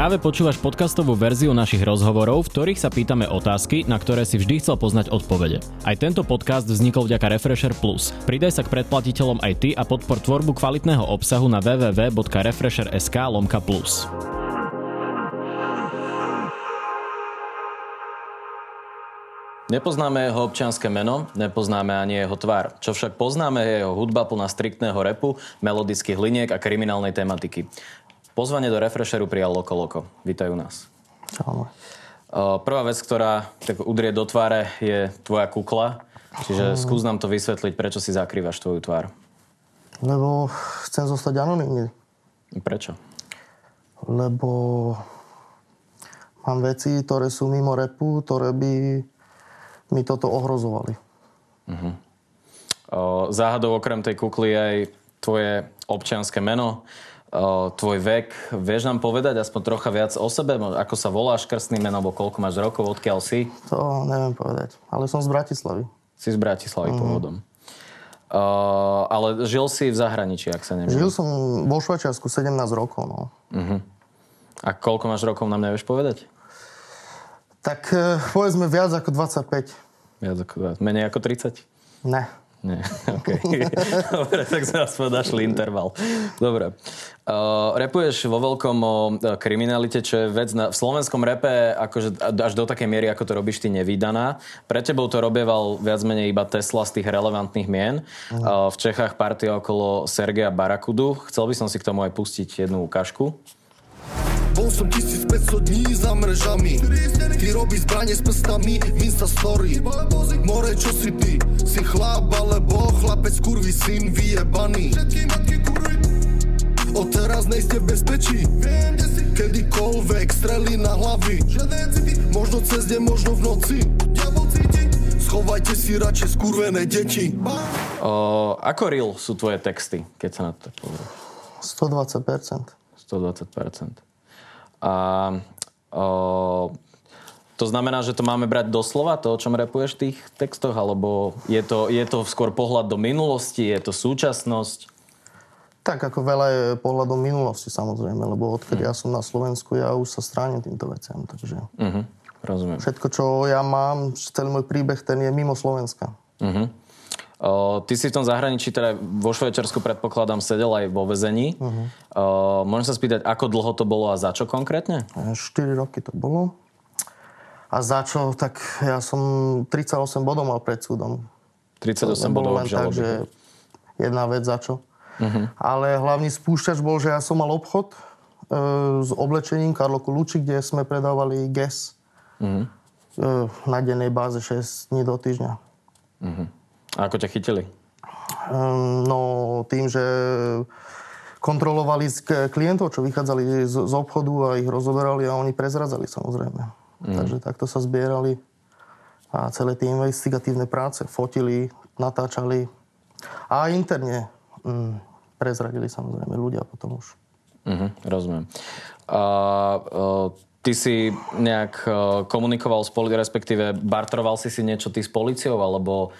Práve počúvaš podcastovú verziu našich rozhovorov, v ktorých sa pýtame otázky, na ktoré si vždy chcel poznať odpovede. Aj tento podcast vznikol vďaka Refresher Plus. Pridaj sa k predplatiteľom aj ty a podpor tvorbu kvalitného obsahu na www.refresher.sk lomka. Nepoznáme jeho občianské meno, nepoznáme ani jeho tvár. Čo však poznáme je jeho hudba plná striktného repu, melodických liniek a kriminálnej tematiky. Pozvanie do Refresheru prijal Loko Loko. Vítajú nás. Čau. Prvá vec, ktorá tak udrie do tváre, je tvoja kukla. Čiže skús nám to vysvetliť, prečo si zakrývaš tvoju tvár. Lebo chcem zostať anonimný. Prečo? Lebo mám veci, ktoré sú mimo repu, ktoré by mi toto ohrozovali. Uh-huh. O, záhadou okrem tej kukly aj tvoje občianské meno tvoj vek. Vieš nám povedať aspoň trocha viac o sebe? Ako sa voláš krstným menom, alebo koľko máš rokov, odkiaľ si? To neviem povedať, ale som z Bratislavy. Si z Bratislavy mm-hmm. pôvodom. Uh, ale žil si v zahraničí, ak sa neviem. Žil som vo Švajčiarsku 17 rokov, no. Uh-huh. A koľko máš rokov nám nevieš povedať? Tak uh, povedzme viac ako 25. Viac ako 20. Menej ako 30? Ne. Nie, OK. Dobre, tak sme aspoň našli interval. Dobre. Uh, repuješ vo veľkom o uh, kriminalite, čo je vec na, v slovenskom repe akože až do takej miery, ako to robíš ty, nevydaná. Pre tebou to robieval viac menej iba Tesla z tých relevantných mien. Mm. Uh, v Čechách partia okolo Sergeja Barakudu. Chcel by som si k tomu aj pustiť jednu ukážku. Bol som 1500 dní za mrežami Ty robí zbranie s prstami Insta story More čo si ty? Si chlap alebo chlapec kurvy syn vyjebaný Od teraz nejste v bezpečí Kedykoľvek strely na hlavy Možno cez deň, možno v noci Schovajte si radšej skurvené deti o, Ako real sú tvoje texty, keď sa na to tak povie? 120%. 120%. A o, to znamená, že to máme brať doslova, to, o čom repuješ v tých textoch, alebo je to, je to skôr pohľad do minulosti, je to súčasnosť? Tak, ako veľa je pohľadom minulosti, samozrejme, lebo odkedy mm. ja som na Slovensku, ja už sa stránim týmto veciam, takže... Mm-hmm. Rozumiem. Všetko, čo ja mám, celý môj príbeh, ten je mimo Slovenska. Mm-hmm. O, ty si v tom zahraničí, teda vo Švajčiarsku predpokladám, sedel aj vo vezení. Uh-huh. O, môžem sa spýtať, ako dlho to bolo a za čo konkrétne? 4 roky to bolo. A za čo? Tak ja som 38 bodov mal pred súdom. 38 bodov len tak, že jedna vec za čo. Uh-huh. Ale hlavný spúšťač bol, že ja som mal obchod e, s oblečením Karlo Kuluči, kde sme predávali GES uh-huh. e, na dennej báze 6 dní do týždňa. Uh-huh. A ako ťa chytili? Um, no tým, že kontrolovali klientov, čo vychádzali z, z obchodu a ich rozoberali a oni prezradzali samozrejme. Mm. Takže takto sa zbierali a celé tie investigatívne práce fotili, natáčali a interne mm, prezradili samozrejme ľudia potom už. Mm-hmm, rozumiem. A, a ty si nejak komunikoval s poli- respektíve bartroval si si niečo ty s policiou, alebo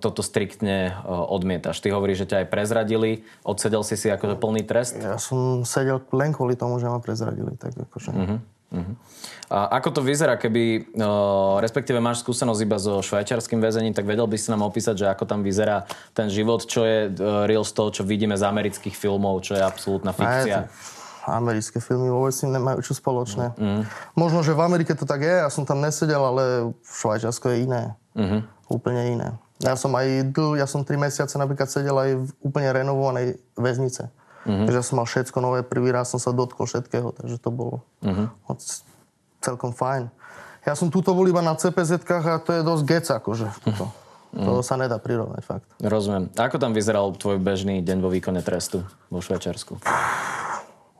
toto striktne odmietaš. Ty hovoríš, že ťa aj prezradili, odsedel si si akože plný trest? Ja som sedel len kvôli tomu, že ma prezradili. Tak akože... Uh-huh. Uh-huh. A ako to vyzerá, keby, respektíve máš skúsenosť iba so švajčiarským väzením, tak vedel by si nám opísať, že ako tam vyzerá ten život, čo je real z toho, čo vidíme z amerických filmov, čo je absolútna fikcia. Aj, americké filmy vôbec s nemajú čo spoločné. Uh-huh. Možno, že v Amerike to tak je, ja som tam nesedel, ale v Švajčiarsku je iné. Uh-huh úplne iné. Ja som aj dl, ja som 3 mesiace napríklad sedel aj v úplne renovovanej väznice. Uh-huh. Takže ja som mal všetko nové, prvý raz som sa dotkol všetkého, takže to bolo uh-huh. celkom fajn. Ja som túto bol iba na cpz a to je dosť gec, akože. Tuto. Uh-huh. To sa nedá prirovnať, fakt. Rozumiem. Ako tam vyzeral tvoj bežný deň vo výkone trestu vo Švajčiarsku?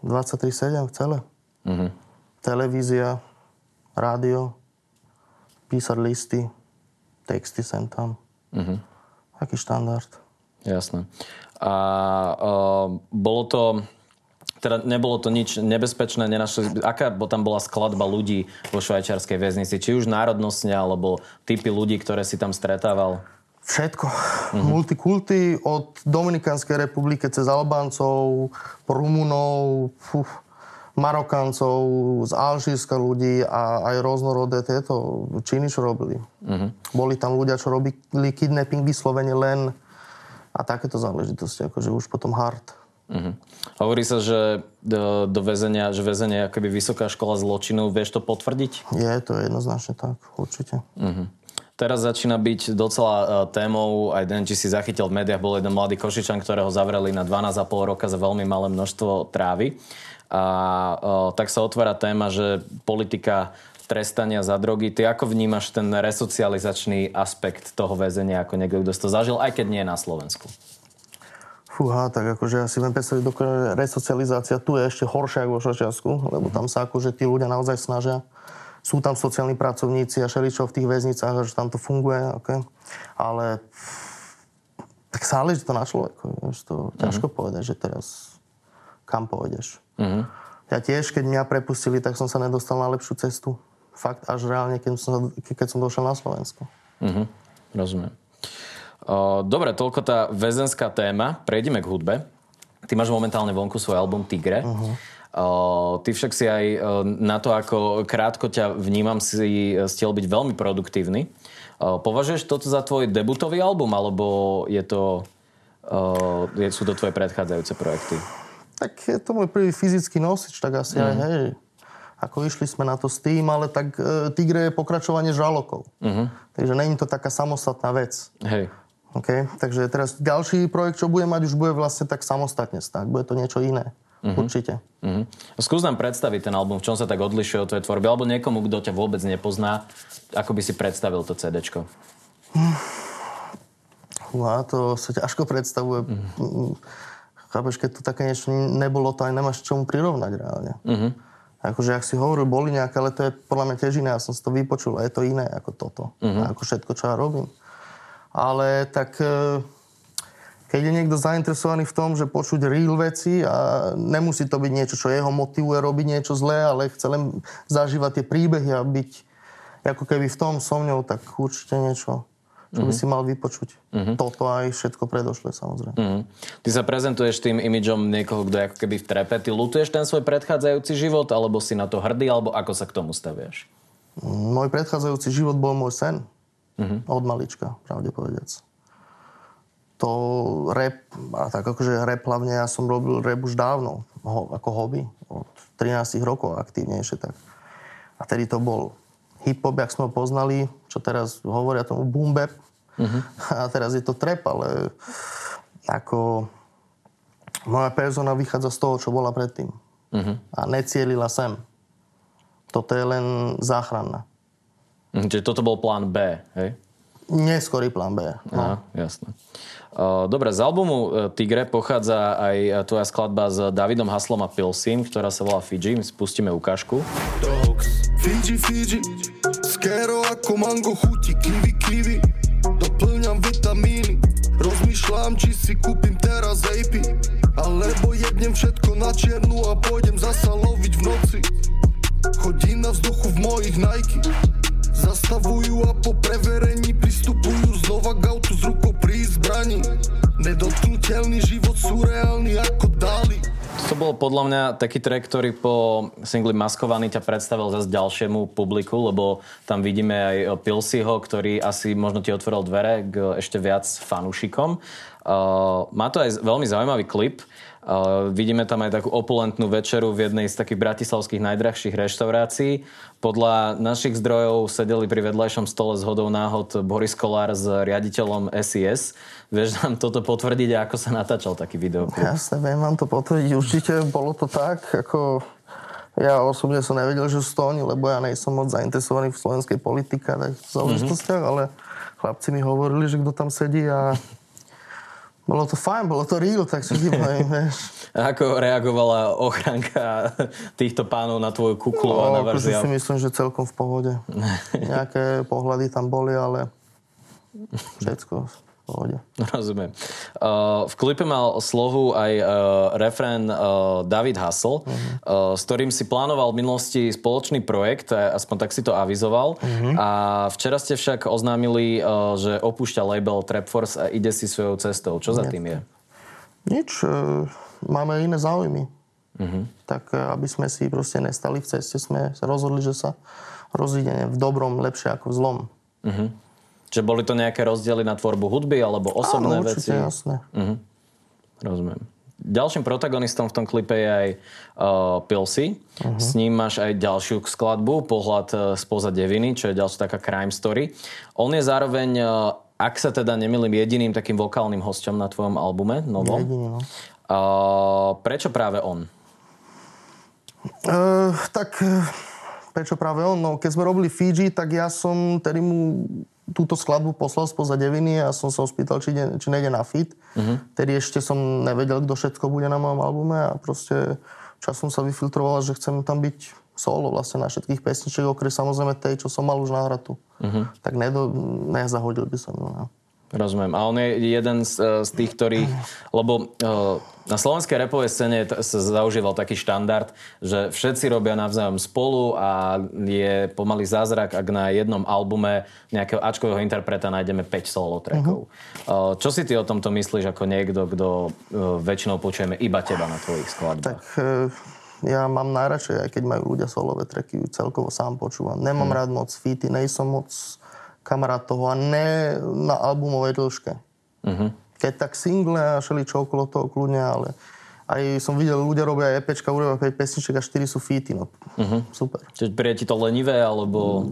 23-7 celé. Uh-huh. Televízia, rádio, písať listy, texty sem tam. Uh-huh. Taký štandard. Jasné. A uh, bolo to... Teda nebolo to nič nebezpečné, nenašli, aká tam bola skladba ľudí vo švajčiarskej väznici? Či už národnostne, alebo typy ľudí, ktoré si tam stretával? Všetko. Uh-huh. Multikulty od Dominikánskej republiky cez Albáncov, Rumunov, fuf, Marokáncov, z Alžírska ľudí a aj rôznorodé tieto činy, čo robili. Uh-huh. Boli tam ľudia, čo robili kidnapping vyslovene len a takéto záležitosti, akože už potom hard. Uh-huh. Hovorí sa, že do, do väzenia, že väzenie je akoby vysoká škola zločinu. Vieš to potvrdiť? Je, to je jednoznačne tak, určite. Uh-huh. Teraz začína byť docela uh, témou, aj den, či si zachytil v médiách, bol jeden mladý Košičan, ktorého zavreli na 12,5 roka za veľmi malé množstvo trávy. A uh, tak sa otvára téma, že politika trestania za drogy. Ty ako vnímaš ten resocializačný aspekt toho väzenia ako niekto, kto to zažil, aj keď nie na Slovensku? Fúha, tak akože ja si viem predstaviť, že resocializácia tu je ešte horšia ako vo Šačiasku, lebo tam sa akože tí ľudia naozaj snažia. Sú tam sociálni pracovníci a šeličo v tých väznicách, že tam to funguje, okay. ale tak záleží to na človeku. Vieš, to uh-huh. ťažko povedať, že teraz kam pôjdeš. Uh-huh. Ja tiež, keď mňa prepustili, tak som sa nedostal na lepšiu cestu fakt až reálne, keď som, keď som došiel na Slovensko. Uh-huh. Rozumiem. O, dobre, toľko tá väzenská téma. Prejdeme k hudbe. Ty máš momentálne vonku svoj album Tigre. Uh-huh. Ty však si aj na to, ako krátko ťa vnímam, si stiel byť veľmi produktívny. Považuješ toto za tvoj debutový album, alebo je to, sú to tvoje predchádzajúce projekty? Tak je to môj prvý fyzický nosič, tak asi mm. aj hej ako išli sme na to s tým, ale tak e, Tigre je pokračovanie žalokov. Uh-huh. Takže není to taká samostatná vec. Hej. Okay? Takže teraz ďalší projekt, čo bude mať, už bude vlastne tak samostatne stať. Bude to niečo iné. Uh-huh. Určite. Uh-huh. Skús nám predstaviť ten album, v čom sa tak odlišuje od tvojej tvorby, alebo niekomu, kto ťa vôbec nepozná, ako by si predstavil to CDčko? Uá, to sa ťažko predstavuje. Uh-huh. Chápeš, keď to také niečo nebolo, to aj nemáš čomu prirovnať reálne. Uh-huh. Akože, ak si hovoril, boli nejaké, ale to je podľa mňa tiež iné. Ja som si to vypočul a je to iné ako toto. Uh-huh. Ako všetko, čo ja robím. Ale tak e, keď je niekto zainteresovaný v tom, že počuť real veci a nemusí to byť niečo, čo jeho motivuje robiť niečo zlé, ale chce len zažívať tie príbehy a byť ako keby v tom so mňou, tak určite niečo čo by mhm. si mal vypočuť. Uh-huh. Toto aj všetko predošle, samozrejme. Uh-huh. Ty sa prezentuješ tým imidžom niekoho, kto je ako keby v trepe. Ty lutuješ ten svoj predchádzajúci život, alebo si na to hrdý, alebo ako sa k tomu staviaš? Môj predchádzajúci život bol môj sen. Uh-huh. Od malička, pravde povediac. To rap, a tak akože rap hlavne, ja som robil rap už dávno, ho, ako hobby. Od 13 rokov aktívnejšie tak. A tedy to bol hip-hop, jak sme ho poznali, čo teraz hovoria tomu boom bap. Uh-huh. A teraz je to trap, ale ako moja persona vychádza z toho, čo bola predtým. Uh-huh. A necielila sem. Toto je len záchranná. Uh-huh. Čiže toto bol plán B, hej? Neskorý plán B. No. Aha, jasné. Dobre, z albumu e, Tigre pochádza aj e, tvoja skladba s Davidom Haslom a Pilsim, ktorá sa volá Fiji. My spustíme ukážku. Dogs. Fiji, Fiji, skero ako mango chutí, kiwi, kiwi, doplňam vitamíny, rozmýšľam, či si kúpim teraz AP, alebo jednem všetko na čiernu a pôjdem zasa loviť v noci. Chodí na vzduchu v mojich Nike, Zastavujú a po preverení pristupujú znova k autu s rukou pri zbraní Nedotknutelný život sú reálny ako Dali to bol podľa mňa taký track, ktorý po singli Maskovaný ťa predstavil zase ďalšiemu publiku, lebo tam vidíme aj Pilsiho, ktorý asi možno ti otvoril dvere k ešte viac fanúšikom. Uh, má to aj veľmi zaujímavý klip. Uh, vidíme tam aj takú opulentnú večeru v jednej z takých bratislavských najdrahších reštaurácií. Podľa našich zdrojov sedeli pri vedľajšom stole z hodou náhod Boris Kolár s riaditeľom SIS. Vieš nám toto potvrdiť a ako sa natáčal taký videoklip? Jasne, viem vám to potvrdiť. Určite bolo to tak, ako ja osobne som nevedel, že sú to oni, lebo ja nejsom moc zainteresovaný v slovenskej politike a v záležitostiach, mm-hmm. ale chlapci mi hovorili, že kto tam sedí a bolo to fajn, bolo to real, tak si. A ako reagovala ochranka týchto pánov na tvoju kuklu no, a na verziu? si myslím, že celkom v pohode. Nejaké pohľady tam boli, ale všetko pohode. Rozumiem. Uh, v klipe mal slohu aj uh, refrén uh, David Hassel, uh-huh. uh, s ktorým si plánoval v minulosti spoločný projekt, aspoň tak si to avizoval. Uh-huh. A včera ste však oznámili, uh, že opúšťa label Trapforce a ide si svojou cestou. Čo za tým je? Nič. Uh, máme iné záujmy. Uh-huh. Tak e, aby sme si proste nestali v ceste, sme sa rozhodli, že sa rozídeme v dobrom lepšie ako v zlom. Uh-huh. Čiže boli to nejaké rozdiely na tvorbu hudby alebo osobné Áno, určite, veci? jasné. Uh-huh. Rozumiem. Ďalším protagonistom v tom klipe je aj uh, Pilsy. Uh-huh. S ním máš aj ďalšiu skladbu, Pohľad uh, spoza deviny, čo je ďalšia taká crime story. On je zároveň, uh, ak sa teda nemilím, jediným takým vokálnym hostom na tvojom albume, novom. No. Uh, prečo práve on? Uh, tak prečo práve on? No, keď sme robili Fiji, tak ja som tedy mu túto skladbu poslal spoza deviny a som sa ho spýtal, či, ide, či nejde na fit. Uh-huh. Tedy ešte som nevedel, kto všetko bude na mojom albume a proste časom sa vyfiltroval, že chcem tam byť solo vlastne na všetkých pesničiek, okrem samozrejme tej, čo som mal už nahratú. Uh-huh. Tak nedo, nezahodil by som ju. No. Rozumiem. A on je jeden z, e, z tých, ktorých... Lebo uh, na slovenskej repovej scéne sa zaužíval taký štandard, že všetci robia navzájom spolu a je pomaly zázrak, ak na jednom albume nejakého Ačkového interpreta nájdeme 5 solo trackov. Uh-huh. Uh, čo si ty o tomto myslíš ako niekto, kto väčšinou počujeme iba teba na tvojich skladbách? Tak ja mám najradšej, aj keď majú ľudia solové tracky, celkovo sám počúvam. Nemám hmm. rád moc feety, nejsom moc kamarát toho a ne na albumovej dĺžke. Uh-huh. Keď tak single a čo okolo toho kľudne, ale aj som videl, ľudia robia EPčka, urobia 5 pesniček a 4 sú feety, no uh-huh. super. Čiže príde ti to lenivé, alebo...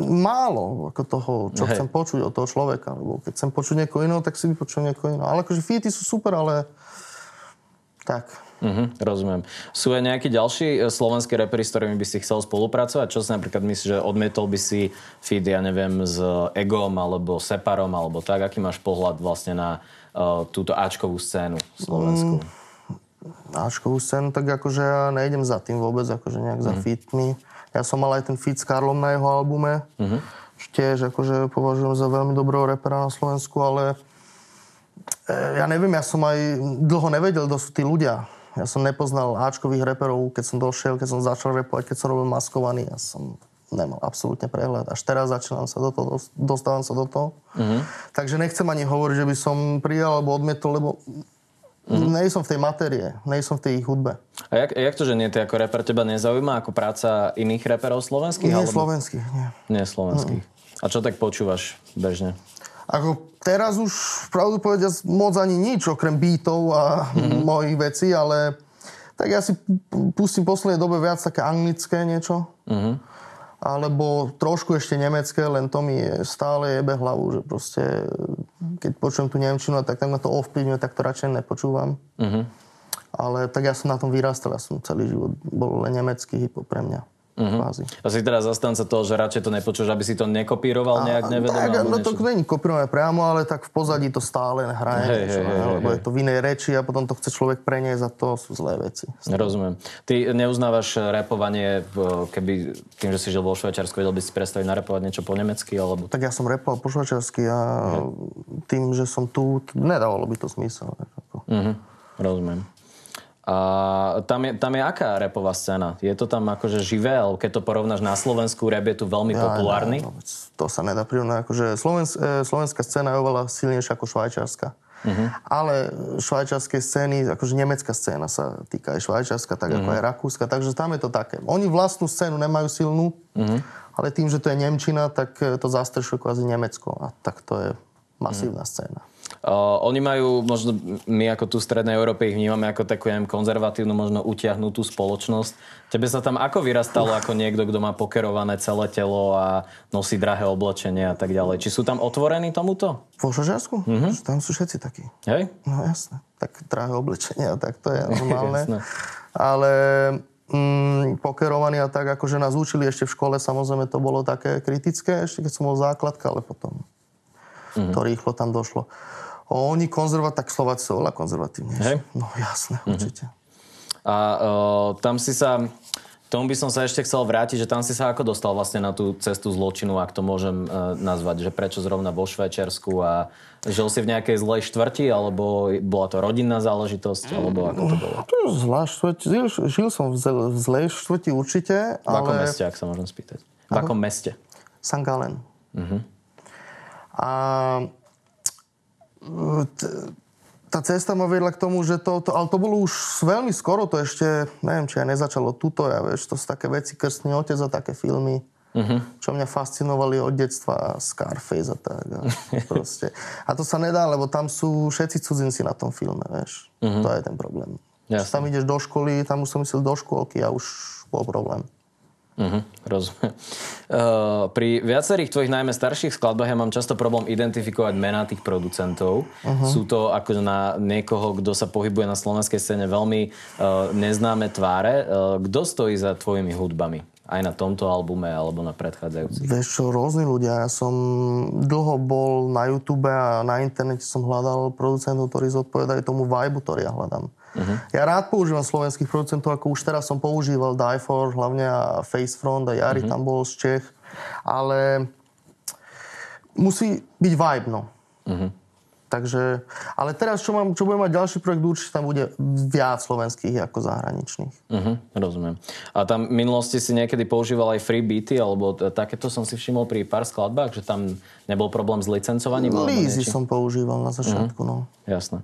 Málo ako toho, čo Hej. chcem počuť od toho človeka. Lebo keď chcem počuť niekoho iného, tak si vypočujem niekoho iného. Ale akože feety sú super, ale tak. Uh-huh, rozumiem. Sú aj nejakí ďalší e, slovenskí repery, s ktorými by si chcel spolupracovať? Čo si napríklad myslíš, že odmietol by si feed, ja neviem, s Egom alebo Separom alebo tak? Aký máš pohľad vlastne na uh, túto Ačkovú scénu Slovensku? Mm, Ačkovú scénu, tak akože ja nejdem za tým vôbec, akože nejak za mhm. feedmi. Ja som mal aj ten feed s Karlom na jeho albume. Uh-huh. Tiež akože považujem za veľmi dobrého repera na Slovensku, ale e, ja neviem, ja som aj dlho nevedel, kto sú tí ľudia ja som nepoznal Ačkových reperov, keď som došiel, keď som začal repovať, keď som robil maskovaný. Ja som nemal absolútne prehľad. Až teraz začínam sa do toho, dostávam sa do toho. Uh-huh. Takže nechcem ani hovoriť, že by som prijal alebo odmietol, lebo uh-huh. nej som v tej matérie, nej som v tej hudbe. A jak, jak to, že nie ty ako reper teba nezaujíma ako práca iných reperov slovenských? Nie alebo... slovenských, nie. Nie slovenských. Uh-huh. A čo tak počúvaš bežne? Ako teraz už, pravdu povediať, moc ani nič, okrem beatov a mm-hmm. mojich vecí, ale tak ja si pustím v poslednej dobe viac také anglické niečo. Mm-hmm. Alebo trošku ešte nemecké, len to mi je stále jebe hlavu, že proste keď počujem tú Nemčinu, tak, tak ma to ovplyvňuje, tak to radšej nepočúvam. Mm-hmm. Ale tak ja som na tom vyrastal, ja som celý život bol len nemecký hypo pre mňa. Uh-huh. A si teraz zastanca toho, že radšej to nepočúš, aby si to nekopíroval nejak nevedomé? Tak, no to není kopírované priamo, ale tak v pozadí to stále hraje hey, niečo, hey, hey, lebo hey. je to v inej reči a potom to chce človek preniesť a to sú zlé veci. Rozumiem. Ty neuznávaš repovanie, keby tým, že si žil vo Švajčiarsku, vedel by si predstaviť narepovať niečo po nemecky? Alebo... Tak ja som repoval po švajčiarsky a uh-huh. tým, že som tu, nedávalo by to zmysel. Uh-huh. Rozumiem. A tam je, tam je aká repová scéna? Je to tam akože živé? Keď to porovnáš na Slovensku, rap je tu veľmi ja, populárny? Ja, to sa nedá prirovnať. Akože Slovens, e, slovenská scéna je oveľa silnejšia ako švajčiarska. Uh-huh. Ale švajčiarske scény, akože nemecká scéna sa týka aj švajčiarska, tak uh-huh. ako mhm. aj rakúska, takže tam je to také. Oni vlastnú scénu nemajú silnú, uh-huh. ale tým, že to je Nemčina, tak to zastrešuje kvázi Nemecko a tak to je masívna uh-huh. scéna. Uh, oni majú, možno my ako tu v Strednej Európe ich vnímame ako takú, neviem, konzervatívnu, možno utiahnutú spoločnosť. Tebe sa tam ako vyrastalo ako niekto, kto má pokerované celé telo a nosí drahé oblečenie a tak ďalej? Či sú tam otvorení tomuto? Vo Šažiarsku? Mm-hmm. Tam sú všetci takí. Hej? No jasné. Tak drahé oblečenie a tak to je normálne. Ale mm, pokerovaní a tak, akože nás učili ešte v škole, samozrejme to bolo také kritické, ešte keď som bol základka, ale potom mm-hmm. to rýchlo tam došlo. Oni konzervat, tak Slováci sú oveľa konzervatívnejší. Hej? No jasné, mm-hmm. určite. A o, tam si sa, tomu by som sa ešte chcel vrátiť, že tam si sa ako dostal vlastne na tú cestu zločinu, ak to môžem e, nazvať, že prečo zrovna vo Švajčiarsku a žil si v nejakej zlej štvrti, alebo bola to rodinná záležitosť, alebo ako to bolo? To je zlá štvrť. Žil, žil som v, v zlej štvrti určite, ale... V akom meste, ak sa môžem spýtať? V akom meste? St. Gallen. Uh-huh. A tá cesta ma vedla k tomu, že to, to, ale to bolo už veľmi skoro, to ešte, neviem, či aj nezačalo tuto, ja vieš, to sú také veci, krstný otec a také filmy, uh-huh. čo mňa fascinovali od detstva, Scarface a tak. A, proste. a to sa nedá, lebo tam sú všetci cudzinci na tom filme, vieš. Uh-huh. To je ten problém. Jasne. Tam ideš do školy, tam už som myslel do škôlky a už bol problém. Uh-huh, rozumiem. Uh, pri viacerých tvojich najmä starších skladbách ja mám často problém identifikovať mená tých producentov. Uh-huh. Sú to ako na niekoho, kto sa pohybuje na slovenskej scéne veľmi uh, neznáme tváre. Uh, kto stojí za tvojimi hudbami? Aj na tomto albume alebo na predchádzajúcich? Vieš čo, rôzni ľudia. Ja som dlho bol na YouTube a na internete som hľadal producentov, ktorí zodpovedajú tomu vibe, ktorý ja hľadám. Uh-huh. Ja rád používam slovenských producentov, ako už teraz som používal Die-For, hlavne a Facefront a Jari uh-huh. tam bol z Čech. Ale musí byť vibe, no. Uh-huh. Takže, ale teraz, čo, mám, čo budem mať ďalší projekt, určite tam bude viac slovenských ako zahraničných. Uh-huh, rozumiem. A tam v minulosti si niekedy používal aj free beaty, alebo takéto som si všimol pri pár skladbách, že tam nebol problém s licencovaním? Lízy som používal na začiatku, uh-huh. no. Jasné.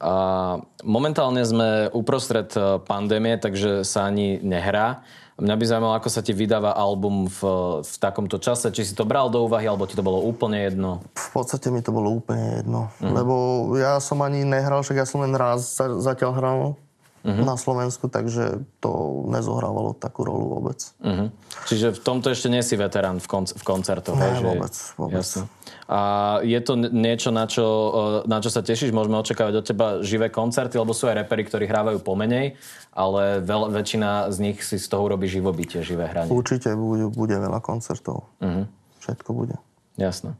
A momentálne sme uprostred e, pandémie, takže sa ani nehrá. Mňa by zaujímalo, ako sa ti vydáva album v, v takomto čase. Či si to bral do úvahy, alebo ti to bolo úplne jedno? V podstate mi to bolo úplne jedno. Mm. Lebo ja som ani nehral, však ja som len raz zatiaľ hral uh-huh. na Slovensku, takže to nezohrávalo takú rolu vôbec. Uh-huh. Čiže v tomto ešte nie si veterán v, konc- v koncertoch? Nie, že... vôbec. vôbec. Jasne. A je to niečo, na čo, na čo sa tešíš? Môžeme očakávať od teba živé koncerty, lebo sú aj repery, ktorí hrávajú pomenej, ale veľ, väčšina z nich si z toho urobí živobytie, živé hranie. Určite bude, bude veľa koncertov. Uh-huh. Všetko bude. Jasné.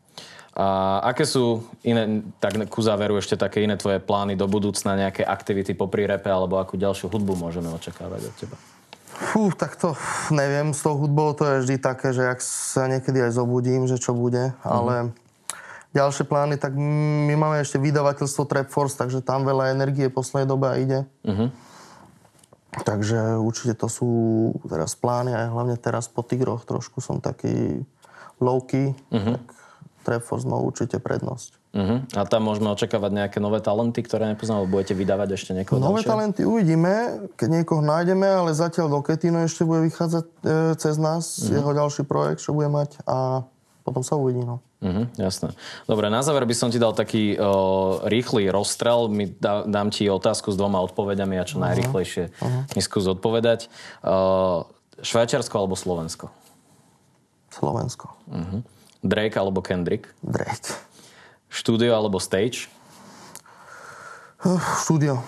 A aké sú iné, tak ku záveru ešte také iné tvoje plány do budúcna, nejaké aktivity popri repe, alebo akú ďalšiu hudbu môžeme očakávať od teba? Fú, tak to neviem, s tou hudbou to je vždy také, že ak sa niekedy aj zobudím, že čo bude, mm-hmm. ale ďalšie plány, tak my máme ešte vydavateľstvo Trap Force, takže tam veľa energie v poslednej dobe aj ide. Mm-hmm. Takže určite to sú teraz plány, aj hlavne teraz po Tigroch trošku som taký low-key, mm-hmm. tak Trap Force má určite prednosť. Uh-huh. A tam môžeme očakávať nejaké nové talenty, ktoré nepoznám, budete vydávať ešte niekoho Nové ďalšie? talenty uvidíme, keď niekoho nájdeme, ale zatiaľ do Ketino ešte bude vychádzať e, cez nás, uh-huh. jeho ďalší projekt, čo bude mať a potom sa uvidí. No. Uh-huh, jasné. Dobre, na záver by som ti dal taký o, rýchly rozstrel. My dá, dám ti otázku s dvoma odpovediami a čo uh-huh. najrýchlejšie uh-huh. mi skús odpovedať. O, Švajčiarsko alebo Slovensko? Slovensko. Uh-huh. Drake alebo Kendrick? Drake. Štúdio alebo stage? Uh, štúdio.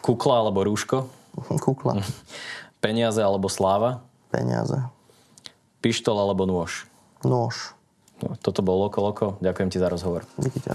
Kukla alebo rúško? Kukla. Peniaze alebo sláva? Peniaze. Pištol alebo nôž? Nôž. No, toto bol Loko Loko. Ďakujem ti za rozhovor. Díky ťa.